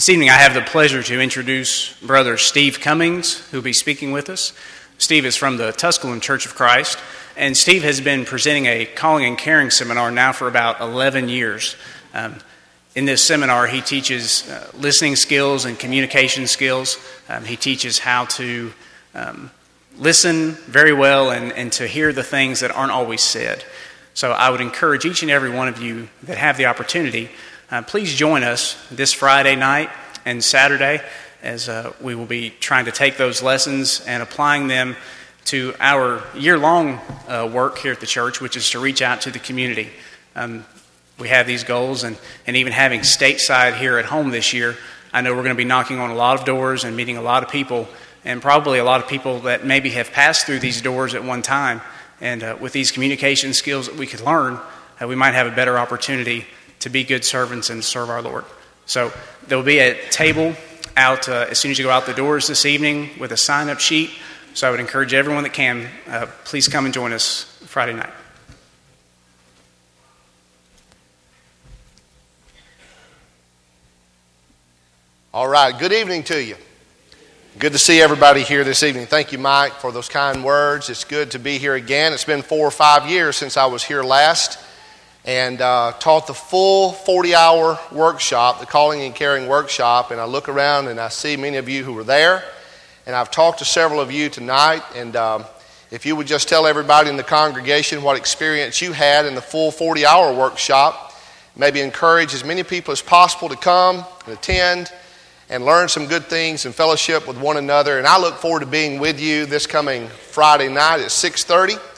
This evening, I have the pleasure to introduce Brother Steve Cummings, who will be speaking with us. Steve is from the Tusculum Church of Christ, and Steve has been presenting a calling and caring seminar now for about 11 years. Um, in this seminar, he teaches uh, listening skills and communication skills. Um, he teaches how to um, listen very well and, and to hear the things that aren't always said. So I would encourage each and every one of you that have the opportunity uh, please join us this Friday night and Saturday as uh, we will be trying to take those lessons and applying them to our year long uh, work here at the church, which is to reach out to the community. Um, we have these goals, and, and even having stateside here at home this year, I know we're going to be knocking on a lot of doors and meeting a lot of people, and probably a lot of people that maybe have passed through these doors at one time. And uh, with these communication skills that we could learn, uh, we might have a better opportunity to be good servants and serve our Lord. So there will be a table out uh, as soon as you go out the doors this evening with a sign up sheet. So I would encourage everyone that can, uh, please come and join us Friday night. All right, good evening to you. Good to see everybody here this evening. Thank you, Mike, for those kind words. It's good to be here again. It's been four or five years since I was here last and uh, taught the full 40 hour workshop, the calling and caring workshop. And I look around and I see many of you who were there. And I've talked to several of you tonight. And um, if you would just tell everybody in the congregation what experience you had in the full 40 hour workshop, maybe encourage as many people as possible to come and attend and learn some good things and fellowship with one another. And I look forward to being with you this coming Friday night at 630.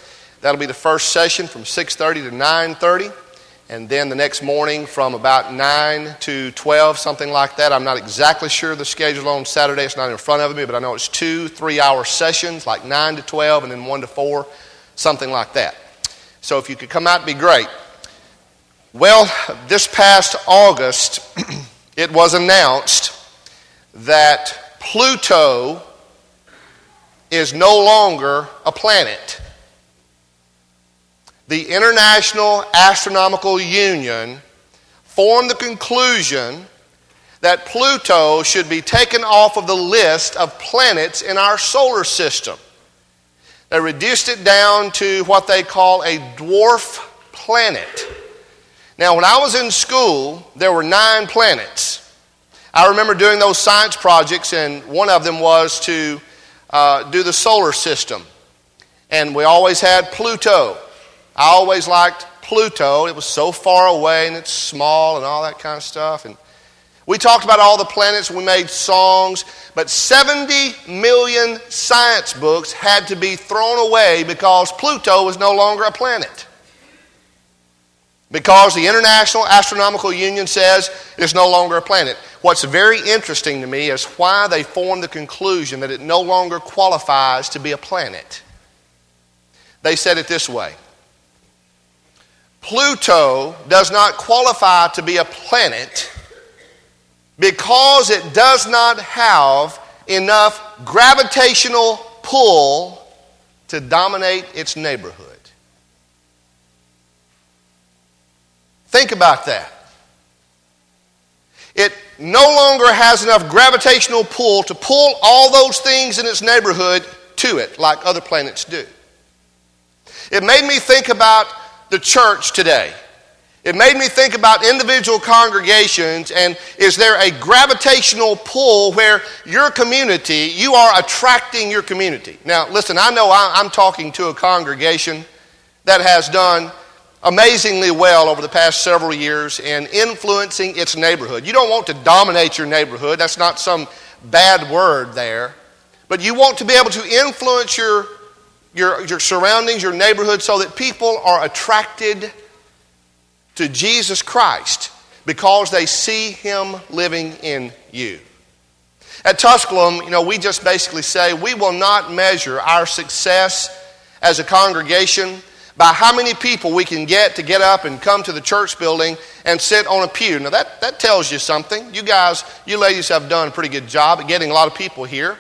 That'll be the first session from 6:30 to 9:30, and then the next morning from about 9 to 12, something like that. I'm not exactly sure the schedule on Saturday. It's not in front of me, but I know it's two three-hour sessions, like 9 to 12, and then 1 to 4, something like that. So if you could come out, it'd be great. Well, this past August, it was announced that Pluto is no longer a planet the International Astronomical Union formed the conclusion that Pluto should be taken off of the list of planets in our solar system. They reduced it down to what they call a dwarf planet. Now, when I was in school, there were nine planets. I remember doing those science projects, and one of them was to uh, do the solar system. And we always had Pluto. I always liked Pluto. It was so far away and it's small and all that kind of stuff. And we talked about all the planets, we made songs, but 70 million science books had to be thrown away because Pluto was no longer a planet. Because the International Astronomical Union says it's no longer a planet. What's very interesting to me is why they formed the conclusion that it no longer qualifies to be a planet. They said it this way Pluto does not qualify to be a planet because it does not have enough gravitational pull to dominate its neighborhood. Think about that. It no longer has enough gravitational pull to pull all those things in its neighborhood to it, like other planets do. It made me think about the church today. It made me think about individual congregations and is there a gravitational pull where your community, you are attracting your community? Now, listen, I know I'm talking to a congregation that has done amazingly well over the past several years in influencing its neighborhood. You don't want to dominate your neighborhood, that's not some bad word there. But you want to be able to influence your your, your surroundings, your neighborhood, so that people are attracted to Jesus Christ because they see Him living in you. At Tusculum, you know, we just basically say we will not measure our success as a congregation by how many people we can get to get up and come to the church building and sit on a pew. Now, that, that tells you something. You guys, you ladies have done a pretty good job at getting a lot of people here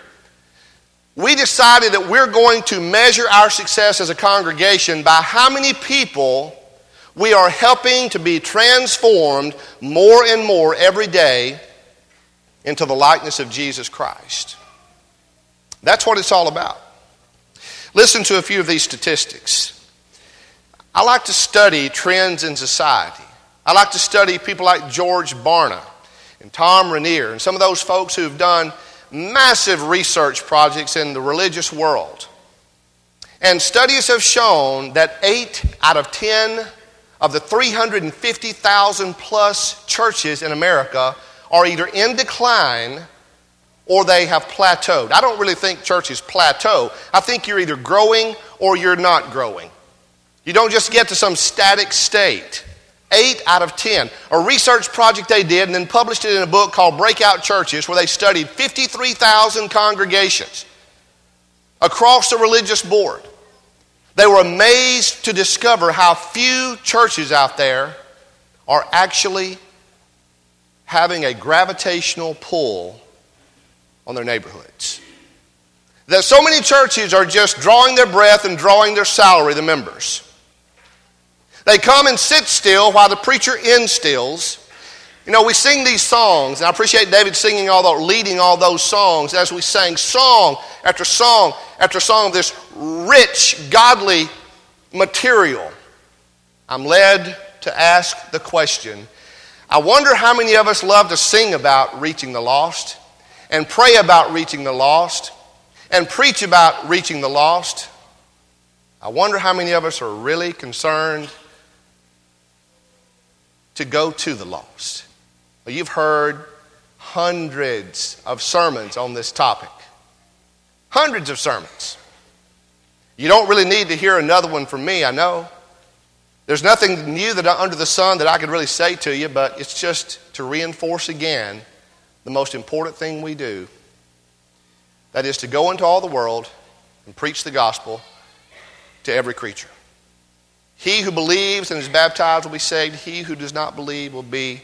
we decided that we're going to measure our success as a congregation by how many people we are helping to be transformed more and more every day into the likeness of Jesus Christ. That's what it's all about. Listen to a few of these statistics. I like to study trends in society. I like to study people like George Barna and Tom Rainer and some of those folks who've done massive research projects in the religious world. And studies have shown that 8 out of 10 of the 350,000 plus churches in America are either in decline or they have plateaued. I don't really think churches plateau. I think you're either growing or you're not growing. You don't just get to some static state. Eight out of 10. A research project they did and then published it in a book called Breakout Churches, where they studied 53,000 congregations across the religious board. They were amazed to discover how few churches out there are actually having a gravitational pull on their neighborhoods. That so many churches are just drawing their breath and drawing their salary, the members. They come and sit still while the preacher instills. You know, we sing these songs, and I appreciate David singing all those, leading all those songs as we sang song after song after song of this rich, godly material. I'm led to ask the question I wonder how many of us love to sing about reaching the lost, and pray about reaching the lost, and preach about reaching the lost. I wonder how many of us are really concerned to go to the lost. You've heard hundreds of sermons on this topic. Hundreds of sermons. You don't really need to hear another one from me, I know. There's nothing new that under the sun that I could really say to you, but it's just to reinforce again the most important thing we do. That is to go into all the world and preach the gospel to every creature. He who believes and is baptized will be saved. He who does not believe will be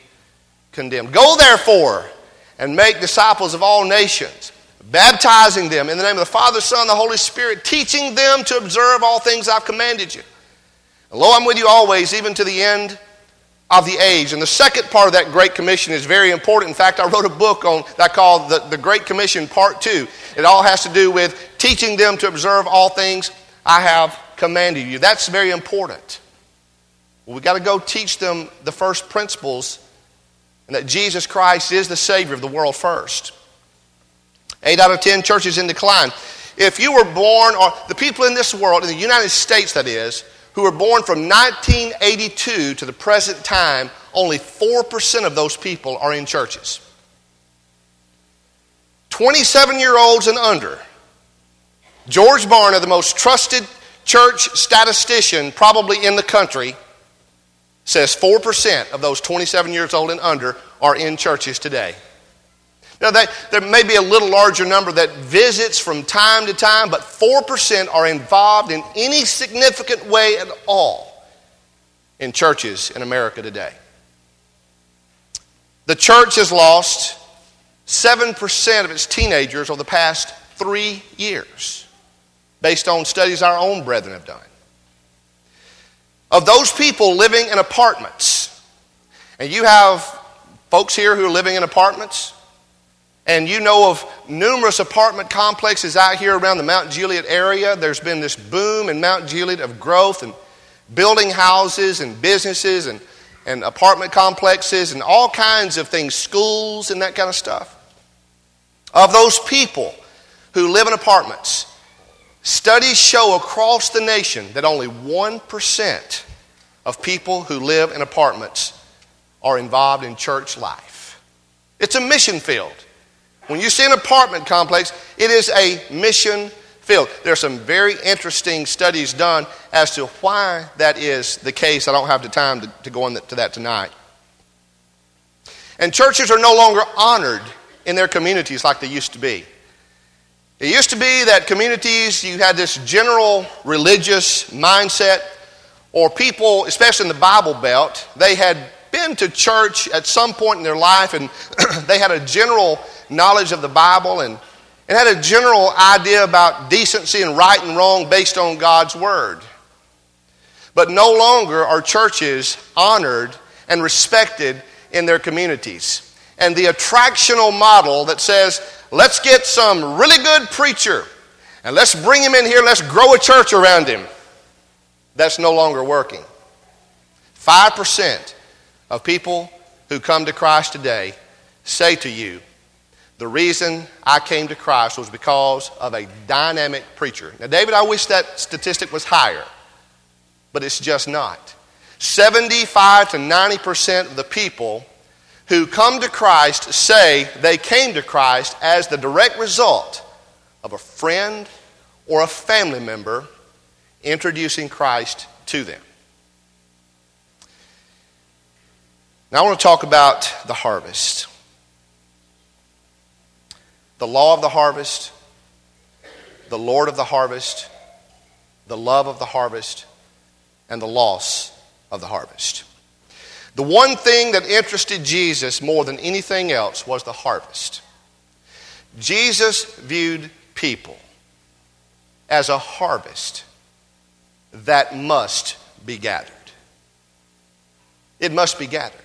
condemned. Go therefore and make disciples of all nations, baptizing them in the name of the Father, Son, and the Holy Spirit, teaching them to observe all things I've commanded you. And lo, I'm with you always, even to the end of the age. And the second part of that Great Commission is very important. In fact, I wrote a book on that called the, the Great Commission Part 2. It all has to do with teaching them to observe all things I have commanded you. That's very important. We've got to go teach them the first principles and that Jesus Christ is the Savior of the world first. Eight out of ten churches in decline. If you were born, or the people in this world, in the United States that is, who were born from 1982 to the present time, only 4% of those people are in churches. 27 year olds and under. George Barna, the most trusted church statistician probably in the country says 4% of those 27 years old and under are in churches today. Now, they, there may be a little larger number that visits from time to time, but 4% are involved in any significant way at all in churches in America today. The church has lost 7% of its teenagers over the past three years based on studies our own brethren have done. Of those people living in apartments, and you have folks here who are living in apartments, and you know of numerous apartment complexes out here around the Mount Juliet area. There's been this boom in Mount Juliet of growth and building houses and businesses and, and apartment complexes and all kinds of things, schools and that kind of stuff. Of those people who live in apartments, Studies show across the nation that only 1% of people who live in apartments are involved in church life. It's a mission field. When you see an apartment complex, it is a mission field. There are some very interesting studies done as to why that is the case. I don't have the time to, to go into that tonight. And churches are no longer honored in their communities like they used to be. It used to be that communities, you had this general religious mindset, or people, especially in the Bible Belt, they had been to church at some point in their life and they had a general knowledge of the Bible and, and had a general idea about decency and right and wrong based on God's Word. But no longer are churches honored and respected in their communities. and the attractional model that says, let's get some really good preacher and let's bring him in here, let's grow a church around him. That's no longer working. 5% of people who come to Christ today say to you, the reason I came to Christ was because of a dynamic preacher. Now, David, I wish that statistic was higher, but it's just not. 75 to 90% of the people who come to Christ say they came to Christ as the direct result of a friend or a family member introducing Christ to them. Now, I want to talk about the harvest the law of the harvest, the Lord of the harvest, the love of the harvest, and the loss of the harvest. The one thing that interested Jesus more than anything else was the harvest. Jesus viewed people as a harvest that must be gathered. It must be gathered.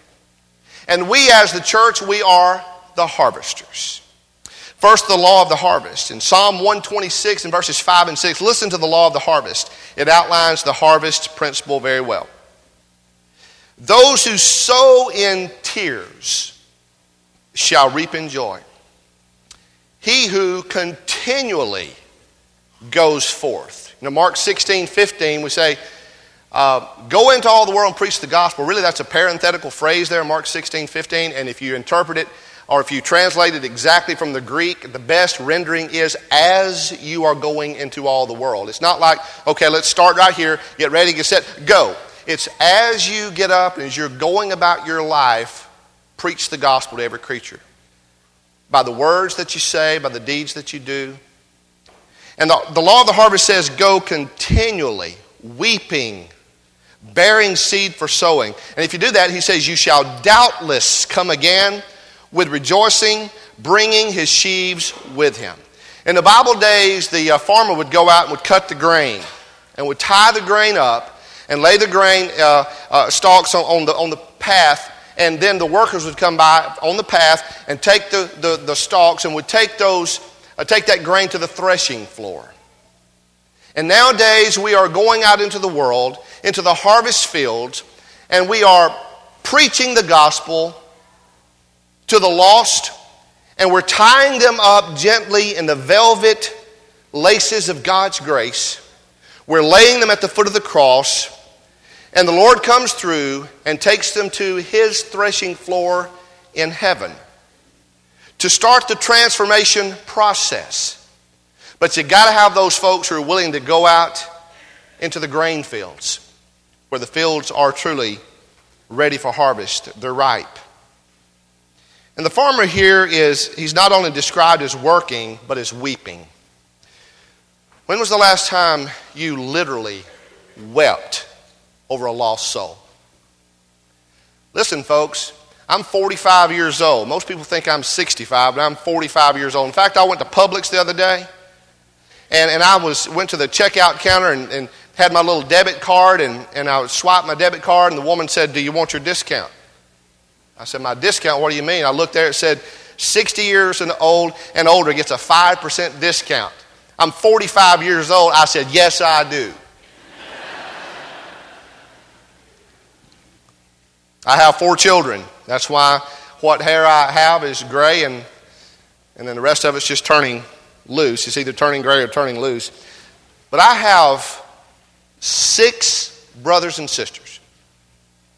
And we, as the church, we are the harvesters. First, the law of the harvest. In Psalm 126 and verses 5 and 6, listen to the law of the harvest. It outlines the harvest principle very well. Those who sow in tears shall reap in joy. He who continually goes forth. You know, Mark 16, 15, we say, uh, go into all the world and preach the gospel. Really, that's a parenthetical phrase there, Mark 16, 15. And if you interpret it or if you translate it exactly from the Greek, the best rendering is as you are going into all the world. It's not like, okay, let's start right here, get ready, get set, go. It's as you get up and as you're going about your life, preach the gospel to every creature. By the words that you say, by the deeds that you do. And the, the law of the harvest says, go continually, weeping, bearing seed for sowing. And if you do that, he says, you shall doubtless come again with rejoicing, bringing his sheaves with him. In the Bible days, the uh, farmer would go out and would cut the grain and would tie the grain up and lay the grain uh, uh, stalks on, on, the, on the path. And then the workers would come by on the path and take the, the, the stalks and would take, those, uh, take that grain to the threshing floor. And nowadays, we are going out into the world, into the harvest fields, and we are preaching the gospel to the lost, and we're tying them up gently in the velvet laces of God's grace. We're laying them at the foot of the cross, and the Lord comes through and takes them to his threshing floor in heaven to start the transformation process. But you got to have those folks who are willing to go out into the grain fields where the fields are truly ready for harvest. They're ripe. And the farmer here is, he's not only described as working, but as weeping. When was the last time you literally wept over a lost soul? Listen, folks, I'm 45 years old. Most people think I'm 65, but I'm 45 years old. In fact, I went to Publix the other day, and, and I was, went to the checkout counter and, and had my little debit card, and, and I swiped my debit card, and the woman said, Do you want your discount? I said, My discount, what do you mean? I looked there, it said 60 years and old and older gets a 5% discount. I'm 45 years old. I said, Yes, I do. I have four children. That's why what hair I have is gray, and, and then the rest of it's just turning loose. It's either turning gray or turning loose. But I have six brothers and sisters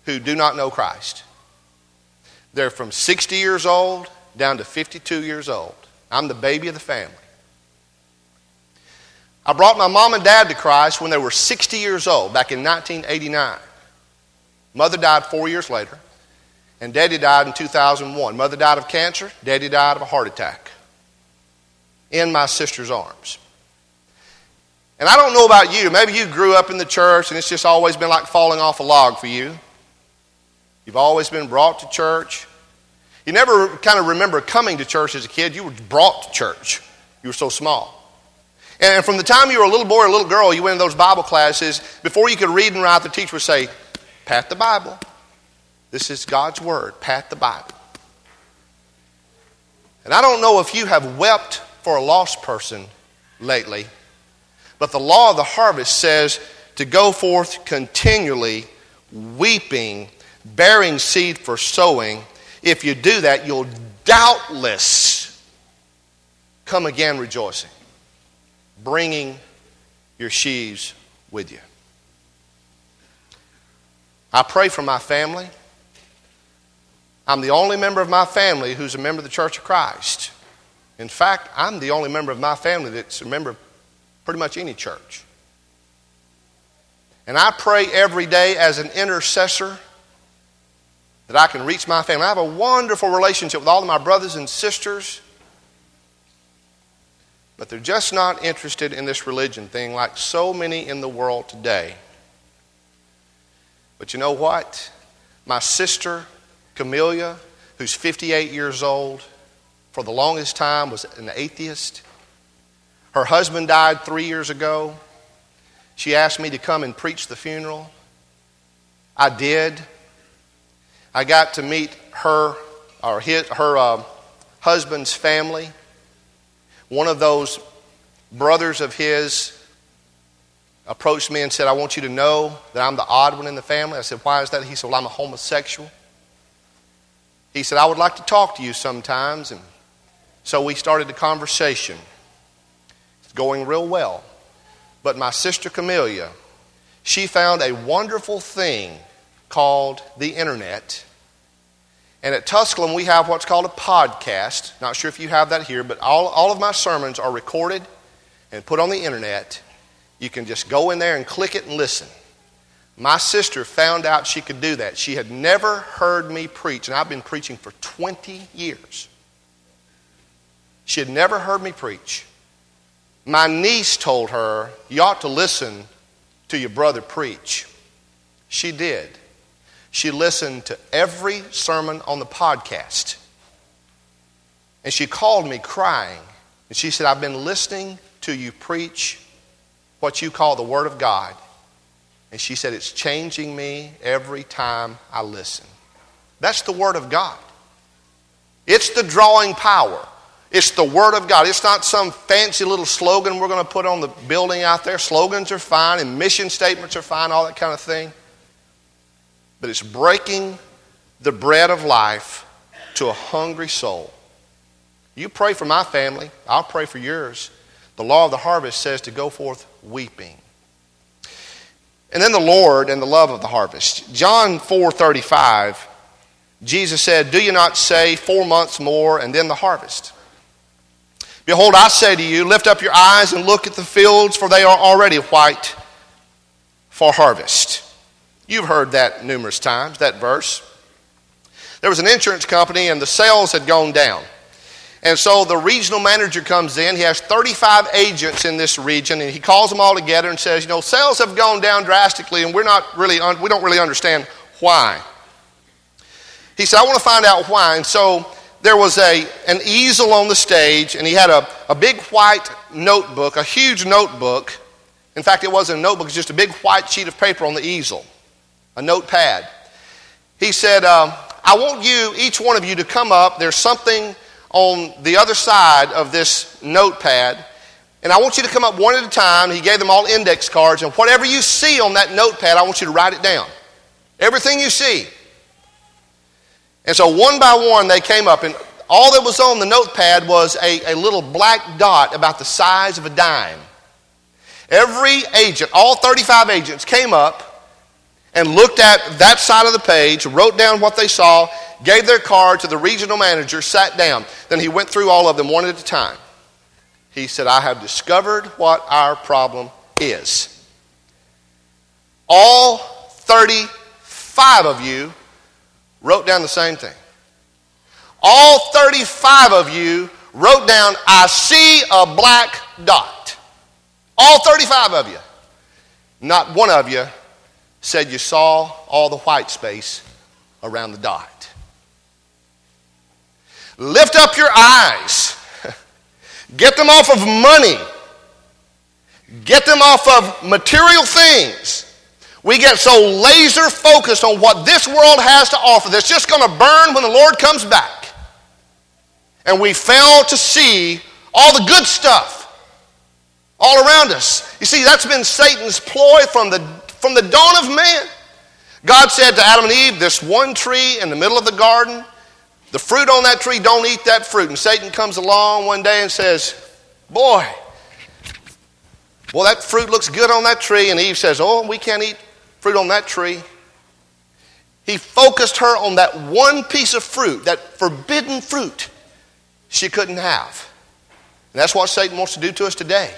who do not know Christ. They're from 60 years old down to 52 years old. I'm the baby of the family. I brought my mom and dad to Christ when they were 60 years old, back in 1989. Mother died four years later, and daddy died in 2001. Mother died of cancer, daddy died of a heart attack in my sister's arms. And I don't know about you. Maybe you grew up in the church and it's just always been like falling off a log for you. You've always been brought to church. You never kind of remember coming to church as a kid. You were brought to church. You were so small. And from the time you were a little boy or a little girl, you went in those Bible classes. Before you could read and write, the teacher would say, Pat the Bible. This is God's Word. Pat the Bible. And I don't know if you have wept for a lost person lately, but the law of the harvest says to go forth continually weeping, bearing seed for sowing. If you do that, you'll doubtless come again rejoicing, bringing your sheaves with you. I pray for my family. I'm the only member of my family who's a member of the Church of Christ. In fact, I'm the only member of my family that's a member of pretty much any church. And I pray every day as an intercessor that I can reach my family. I have a wonderful relationship with all of my brothers and sisters, but they're just not interested in this religion thing like so many in the world today. But you know what? My sister, Camellia, who's 58 years old, for the longest time was an atheist. Her husband died three years ago. She asked me to come and preach the funeral. I did. I got to meet her or his, her uh, husband's family. One of those brothers of his approached me and said, I want you to know that I'm the odd one in the family. I said, Why is that? He said, Well, I'm a homosexual. He said, I would like to talk to you sometimes. And so we started the conversation. It's going real well. But my sister Camellia, she found a wonderful thing called the internet. And at Tusculum, we have what's called a podcast. Not sure if you have that here, but all, all of my sermons are recorded and put on the internet. You can just go in there and click it and listen. My sister found out she could do that. She had never heard me preach, and I've been preaching for 20 years. She had never heard me preach. My niece told her, You ought to listen to your brother preach. She did. She listened to every sermon on the podcast. And she called me crying. And she said, I've been listening to you preach what you call the Word of God. And she said, It's changing me every time I listen. That's the Word of God. It's the drawing power. It's the Word of God. It's not some fancy little slogan we're going to put on the building out there. Slogans are fine and mission statements are fine, all that kind of thing. But it's breaking the bread of life to a hungry soul. You pray for my family, I'll pray for yours. The law of the harvest says to go forth weeping. And then the Lord and the love of the harvest. John 4:35, Jesus said, "Do you not say 4 months more and then the harvest?" Behold, I say to you, lift up your eyes and look at the fields, for they are already white for harvest. You've heard that numerous times, that verse. There was an insurance company, and the sales had gone down. And so the regional manager comes in. He has 35 agents in this region, and he calls them all together and says, You know, sales have gone down drastically, and we're not really, un- we don't really understand why. He said, I want to find out why. And so there was a, an easel on the stage, and he had a, a big white notebook, a huge notebook. In fact, it wasn't a notebook, it's just a big white sheet of paper on the easel, a notepad. He said, um, I want you, each one of you, to come up. There's something on the other side of this notepad. And I want you to come up one at a time. He gave them all index cards. And whatever you see on that notepad, I want you to write it down. Everything you see. And so one by one, they came up, and all that was on the notepad was a, a little black dot about the size of a dime. Every agent, all 35 agents, came up and looked at that side of the page, wrote down what they saw, gave their card to the regional manager, sat down. Then he went through all of them one at a time. He said, I have discovered what our problem is. All 35 of you wrote down the same thing. All 35 of you wrote down, I see a black dot. All 35 of you. Not one of you said you saw all the white space around the dot. Lift up your eyes. Get them off of money. Get them off of material things. We get so laser focused on what this world has to offer that's just going to burn when the Lord comes back. and we fail to see all the good stuff all around us. You see, that's been Satan's ploy from the, from the dawn of man. God said to Adam and Eve, This one tree in the middle of the garden, the fruit on that tree, don't eat that fruit. And Satan comes along one day and says, Boy, well, that fruit looks good on that tree. And Eve says, Oh, we can't eat fruit on that tree. He focused her on that one piece of fruit, that forbidden fruit she couldn't have. And that's what Satan wants to do to us today.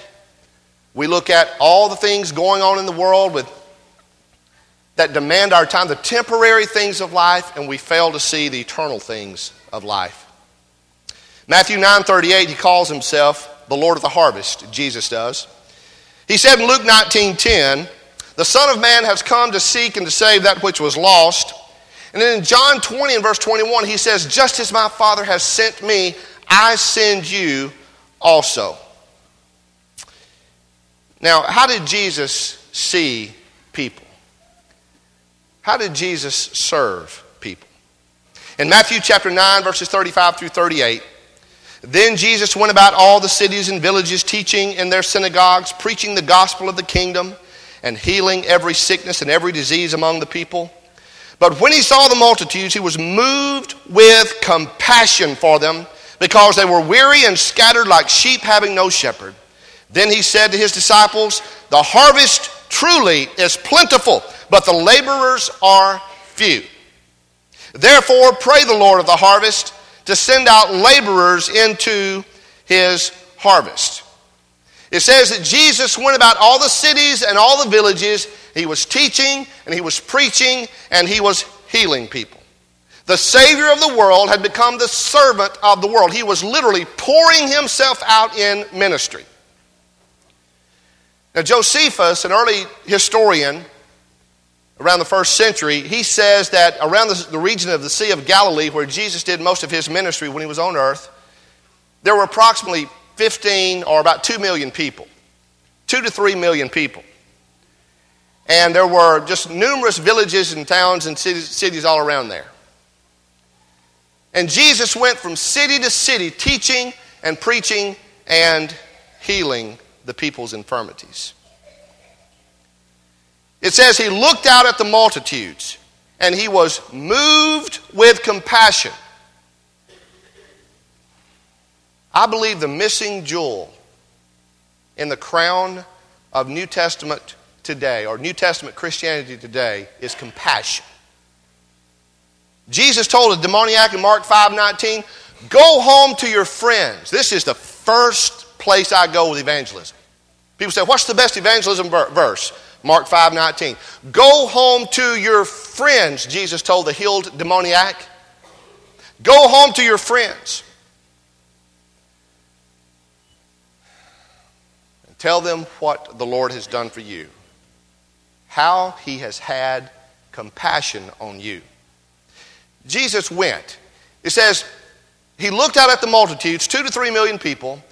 We look at all the things going on in the world with, that demand our time, the temporary things of life, and we fail to see the eternal things of life. Matthew 9:38, he calls himself the Lord of the harvest, Jesus does. He said in Luke 19:10, "The Son of Man has come to seek and to save that which was lost." And then in John 20 and verse 21, he says, "Just as my Father has sent me, I send you also." Now, how did Jesus see people? How did Jesus serve people? In Matthew chapter 9, verses 35 through 38, then Jesus went about all the cities and villages, teaching in their synagogues, preaching the gospel of the kingdom, and healing every sickness and every disease among the people. But when he saw the multitudes, he was moved with compassion for them, because they were weary and scattered like sheep having no shepherd. Then he said to his disciples, The harvest truly is plentiful, but the laborers are few. Therefore, pray the Lord of the harvest to send out laborers into his harvest. It says that Jesus went about all the cities and all the villages. He was teaching and he was preaching and he was healing people. The Savior of the world had become the servant of the world. He was literally pouring himself out in ministry. Now, Josephus, an early historian, around the first century, he says that around the, region of the Sea of Galilee, where Jesus did most of his ministry when he was on earth, there were approximately 15 or about 2 million people. 2 to 3 million people. And there were just numerous villages and towns and cities all around there. And Jesus went from city to city teaching and preaching and healing the people's infirmities. It says he looked out at the multitudes and he was moved with compassion. I believe the missing jewel in the crown of New Testament today, or New Testament Christianity today, is compassion. Jesus told a demoniac in Mark 5:19, "Go home to your friends." This is the first place I go with evangelism. People say, "What's the best evangelism verse?" Mark 5 19. Go home to your friends, Jesus told the healed demoniac. Go home to your friends. And tell them what the Lord has done for you, how he has had compassion on you. Jesus went. It says, he looked out at the multitudes, two to three million people,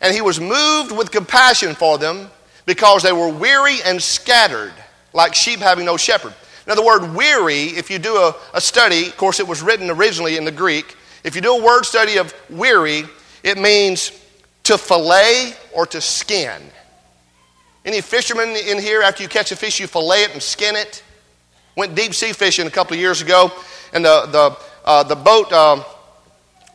and he was moved with compassion for them because they were weary and scattered, like sheep having no shepherd. Now, the word weary, if you do a, a study, of course, it was written originally in the Greek. If you do a word study of weary, it means to fillet or to skin. Any fishermen in here, after you catch a fish, you fillet it and skin it? Went deep sea fishing a couple of years ago, and the, the, uh, the boat, uh,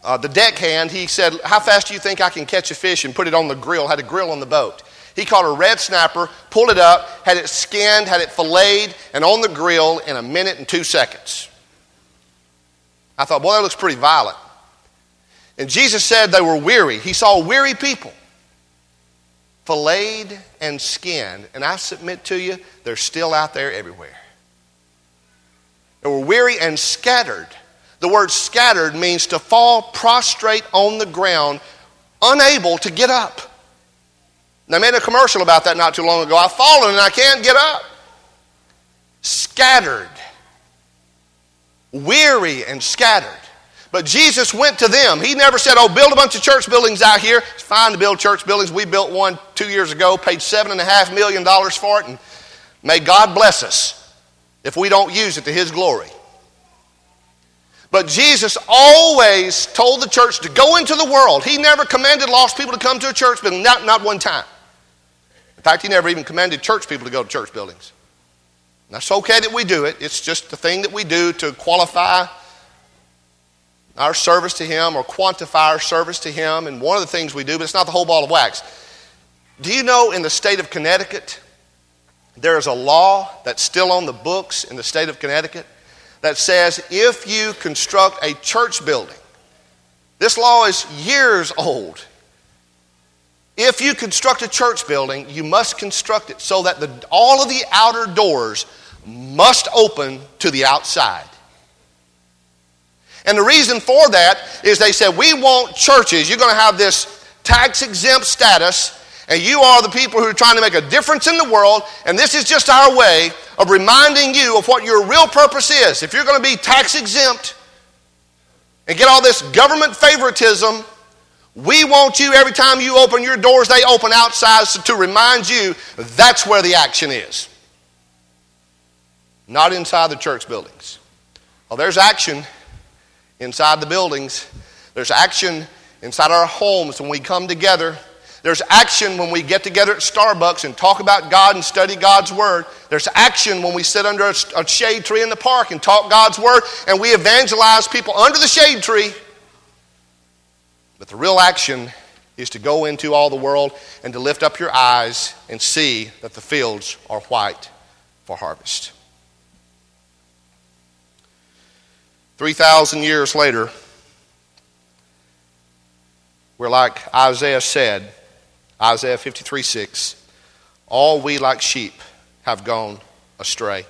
uh, the deckhand, he said, How fast do you think I can catch a fish and put it on the grill? Had a grill on the boat. He caught a red snapper, pulled it up, had it skinned, had it filleted, and on the grill in a minute and two seconds. I thought, boy, that looks pretty violent. And Jesus said they were weary. He saw weary people, filleted and skinned. And I submit to you, they're still out there everywhere. They were weary and scattered. The word scattered means to fall prostrate on the ground, unable to get up. They made a commercial about that not too long ago. I've fallen and I can't get up. Scattered. Weary and scattered. But Jesus went to them. He never said, Oh, build a bunch of church buildings out here. It's fine to build church buildings. We built one two years ago, paid $7.5 million for it, and may God bless us if we don't use it to His glory. But Jesus always told the church to go into the world. He never commanded lost people to come to a church building, not, not one time. In fact, he never even commanded church people to go to church buildings. And that's okay that we do it. It's just the thing that we do to qualify our service to Him or quantify our service to Him. And one of the things we do, but it's not the whole ball of wax. Do you know in the state of Connecticut, there is a law that's still on the books in the state of Connecticut that says if you construct a church building, this law is years old. If you construct a church building, you must construct it so that the, all of the outer doors must open to the outside. And the reason for that is they said, we want churches, you're going to have this tax exempt status, and you are the people who are trying to make a difference in the world, and this is just our way of reminding you of what your real purpose is. If you're going to be tax exempt and get all this government favoritism, we want you every time you open your doors, they open outside to remind you that's where the action is. Not inside the church buildings. Well, there's action inside the buildings. There's action inside our homes when we come together. There's action when we get together at Starbucks and talk about God and study God's Word. There's action when we sit under a, shade tree in the park and talk God's Word and we evangelize people under the shade tree. But the real action is to go into all the world and to lift up your eyes and see that the fields are white for harvest. 3,000 years later, we're like Isaiah said, Isaiah 53 6, all we like sheep have gone astray.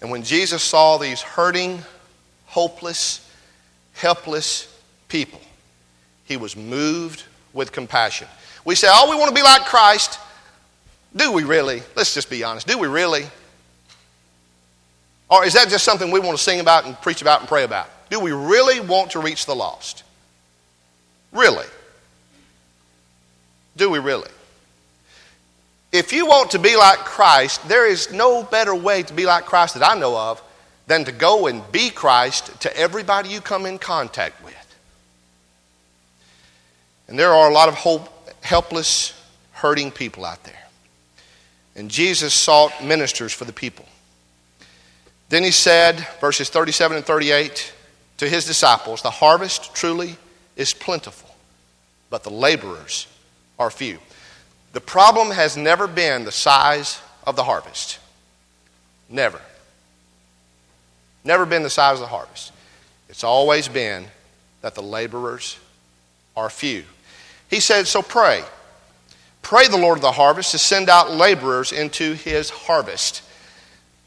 And when Jesus saw these hurting, hopeless, helpless people, he was moved with compassion. We say, oh, we want to be like Christ. Do we really? Let's just be honest. Do we really? Or is that just something we want to sing about and preach about and pray about? Do we really want to reach the lost? Really? Do we really? If you want to be like Christ, there is no better way to be like Christ that I know of than to go and be Christ to everybody you come in contact with. And there are a lot of hope, helpless, hurting people out there. And Jesus sought ministers for the people. Then he said, verses 37 and 38, to his disciples, The harvest truly is plentiful, but the laborers are few. The problem has never been the size of the harvest. Never. Never been the size of the harvest. It's always been that the laborers are few. He said, So pray. Pray the Lord of the harvest to send out laborers into his harvest.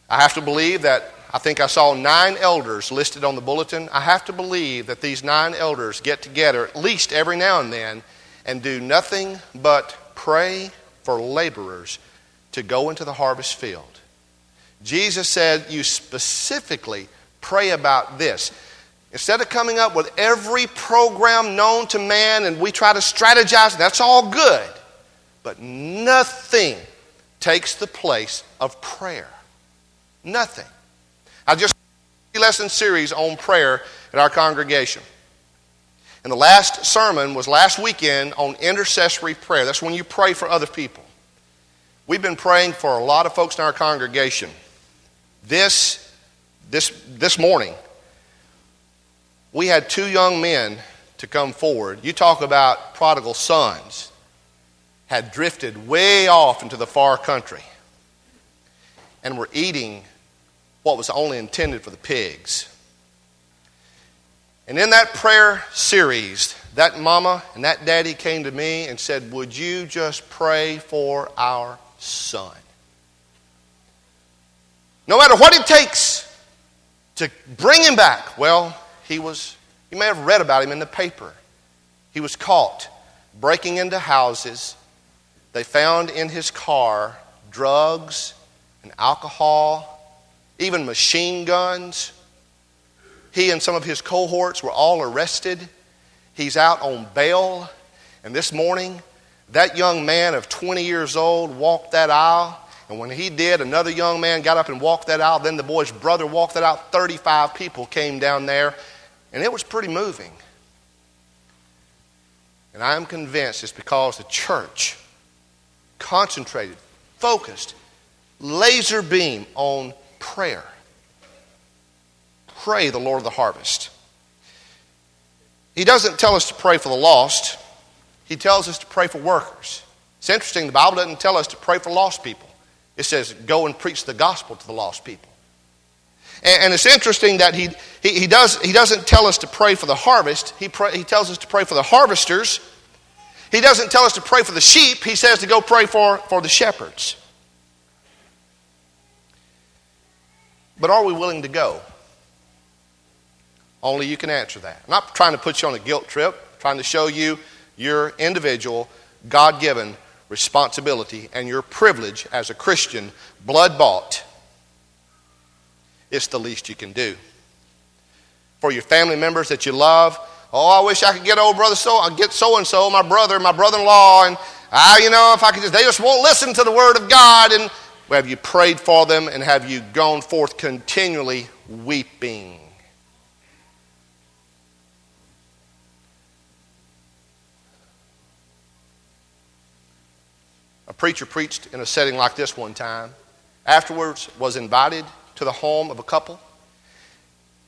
I have to believe that I think I saw nine elders listed on the bulletin. I have to believe that these nine elders get together at least every now and then and do nothing but pray for laborers to go into the harvest field. Jesus said, You specifically pray about this. Instead of coming up with every program known to man and we try to strategize, that's all good. But nothing takes the place of prayer. Nothing. I just lesson series on prayer at our congregation. And the last sermon was last weekend on intercessory prayer. That's when you pray for other people. We've been praying for a lot of folks in our congregation. This, this, this morning, we had two young men to come forward. You talk about prodigal sons, had drifted way off into the far country and were eating what was only intended for the pigs. And in that prayer series, that mama and that daddy came to me and said, Would you just pray for our son? No matter what it takes to bring him back. Well, he was, you may have read about him in the paper. He was caught breaking into houses. They found in his car drugs and alcohol even machine guns. He and some of his cohorts were all arrested. He's out on bail. And this morning, that young man of 20 years old walked that aisle And when he did, another young man got up and walked that aisle. Then the boy's brother walked that out. 35 people came down there, and it was pretty moving. And I am convinced it's because the church concentrated, focused, laser beam on prayer. Pray the Lord of the harvest. He doesn't tell us to pray for the lost, He tells us to pray for workers. It's interesting, the Bible doesn't tell us to pray for lost people. It says, go and preach the gospel to the lost people. And, and it's interesting that he, he, he, does, he doesn't tell us to pray for the harvest, he, pray, he tells us to pray for the harvesters. He doesn't tell us to pray for the sheep, he says to go pray for, for the shepherds. But are we willing to go? Only you can answer that. I'm not trying to put you on a guilt trip, I'm trying to show you your individual, God given responsibility and your privilege as a Christian, blood bought. It's the least you can do. For your family members that you love, oh, I wish I could get old brother so, I get so and so, my brother, my brother in law, and I, you know, if I could just, they just won't listen to the word of God. And have you prayed for them and have you gone forth continually weeping? A preacher preached in a setting like this one time. Afterwards, was invited to the home of a couple.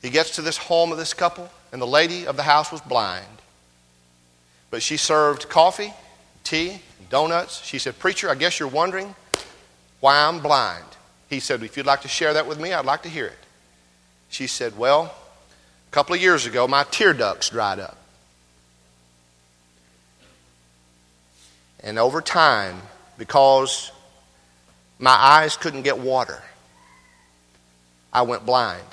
He gets to this home of this couple, and the lady of the house was blind. But she served coffee, tea, donuts. She said, Preacher, I guess you're wondering why I'm blind. He said, If you'd like to share that with me, I'd like to hear it. She said, Well, a couple of years ago, my tear ducts dried up. And over time, because my eyes couldn't get water, I went blind.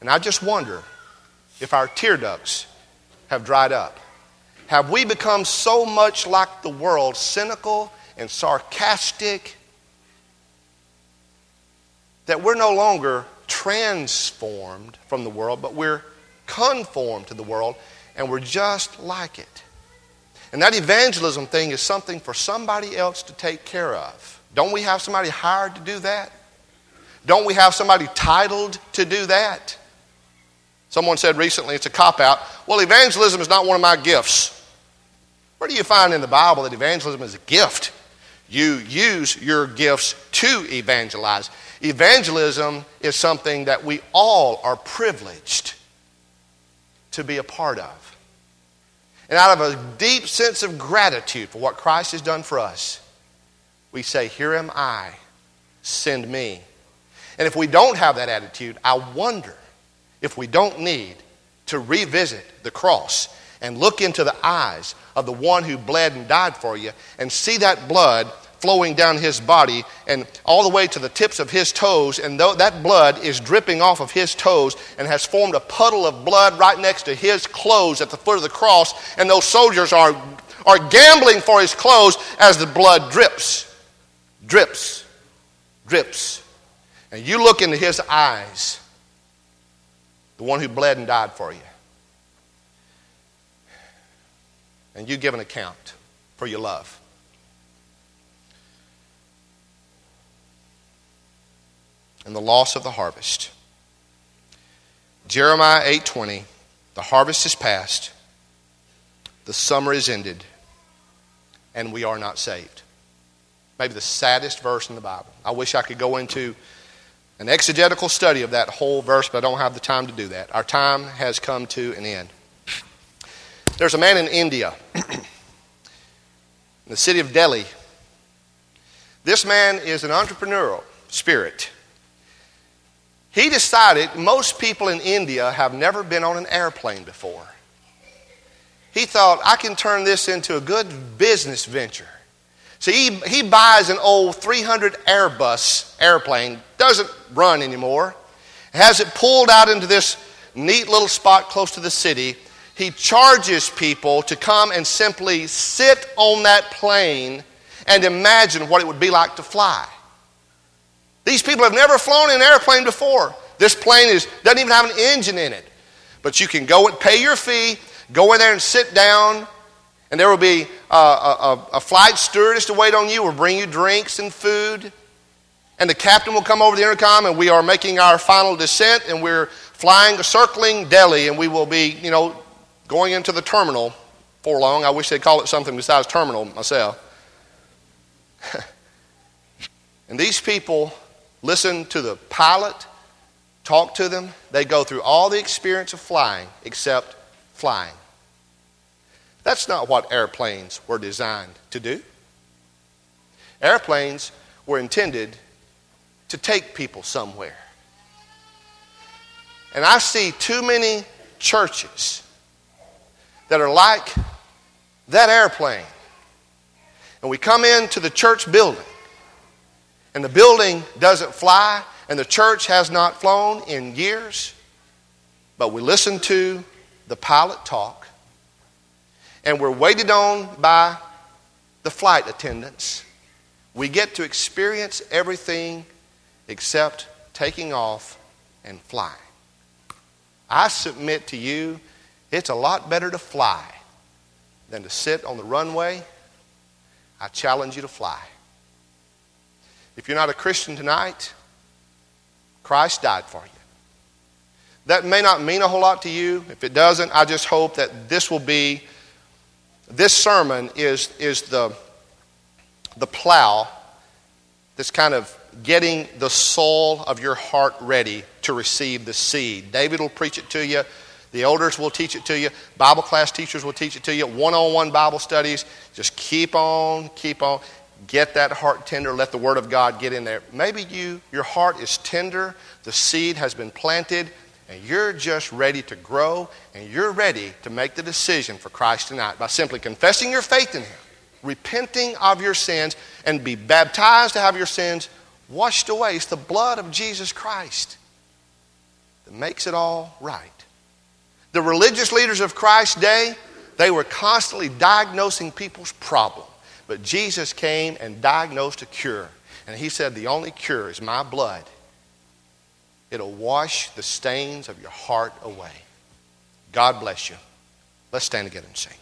And I just wonder if our tear ducts have dried up. Have we become so much like the world, cynical and sarcastic that we're no longer transformed from the world, but we're conformed to the world, and we're just like it. And that evangelism thing is something for somebody else to take care of. Don't we have somebody hired to do that? Don't we have somebody titled to do that? Someone said recently it's a cop out. Well, evangelism is not one of my gifts. Where do you find in the Bible that evangelism is a gift? You use your gifts to evangelize. Evangelism is something that we all are privileged to be a part of. And out of a deep sense of gratitude for what Christ has done for us, we say, Here am I, send me. And if we don't have that attitude, I wonder if we don't need to revisit the cross and look into the eyes of the one who bled and died for you and see that blood flowing down his body and all the way to the tips of his toes. And though that blood is dripping off of his toes and has formed a puddle of blood right next to his clothes at the foot of the cross. And those soldiers are, are gambling for his clothes as the blood drips, drips, drips. And you look into his eyes, the one who bled and died for you. And you give an account for your love. and the loss of the harvest. Jeremiah 8:20 The harvest is past the summer is ended and we are not saved. Maybe the saddest verse in the Bible. I wish I could go into an exegetical study of that whole verse, but I don't have the time to do that. Our time has come to an end. There's a man in India, in the city of Delhi. This man is an entrepreneurial spirit. He decided most people in India have never been on an airplane before. He thought, I can turn this into a good business venture. So he, he buys an old 300 Airbus airplane, doesn't run anymore, has it pulled out into this neat little spot close to the city. He charges people to come and simply sit on that plane and imagine what it would be like to fly. These people have never flown in an airplane before. This plane is, doesn't even have an engine in it. But you can go and pay your fee, go in there and sit down, and there will be uh, a, a, a, flight stewardess to wait on you, will bring you drinks and food. And the captain will come over the intercom, and we are making our final descent, and we're flying, a circling Delhi, and we will be, you know, going into the terminal for long. I wish they'd call it something besides terminal myself. and these people listen to the pilot, talk to them. They go through all the experience of flying except flying. That's not what airplanes were designed to do. Airplanes were intended to take people somewhere. And I see too many churches that are like that airplane. And we come into the church building, and the building doesn't fly, and the church has not flown in years, but we listen to the pilot talk, and we're waited on by the flight attendants. We get to experience everything except taking off and flying. I submit to you, it's a lot better to fly than to sit on the runway. I challenge you to fly. If you're not a Christian tonight, Christ died for you. That may not mean a whole lot to you. If it doesn't, I just hope that this will be, this sermon is, is the, the plow that's kind of getting the soul of your heart ready to receive the seed. David will preach it to you. The elders will teach it to you. Bible class teachers will teach it to you. One on one Bible studies. Just keep on, keep on. Get that heart tender. Let the Word of God get in there. Maybe you, your heart is tender. The seed has been planted, and you're just ready to grow, and you're ready to make the decision for Christ tonight by simply confessing your faith in Him, repenting of your sins, and be baptized to have your sins washed away. It's the blood of Jesus Christ that makes it all right. The religious leaders of Christ's day, they were constantly diagnosing people's problem. But Jesus came and diagnosed a cure. And he said, The only cure is my blood. It'll wash the stains of your heart away. God bless you. Let's stand together and sing.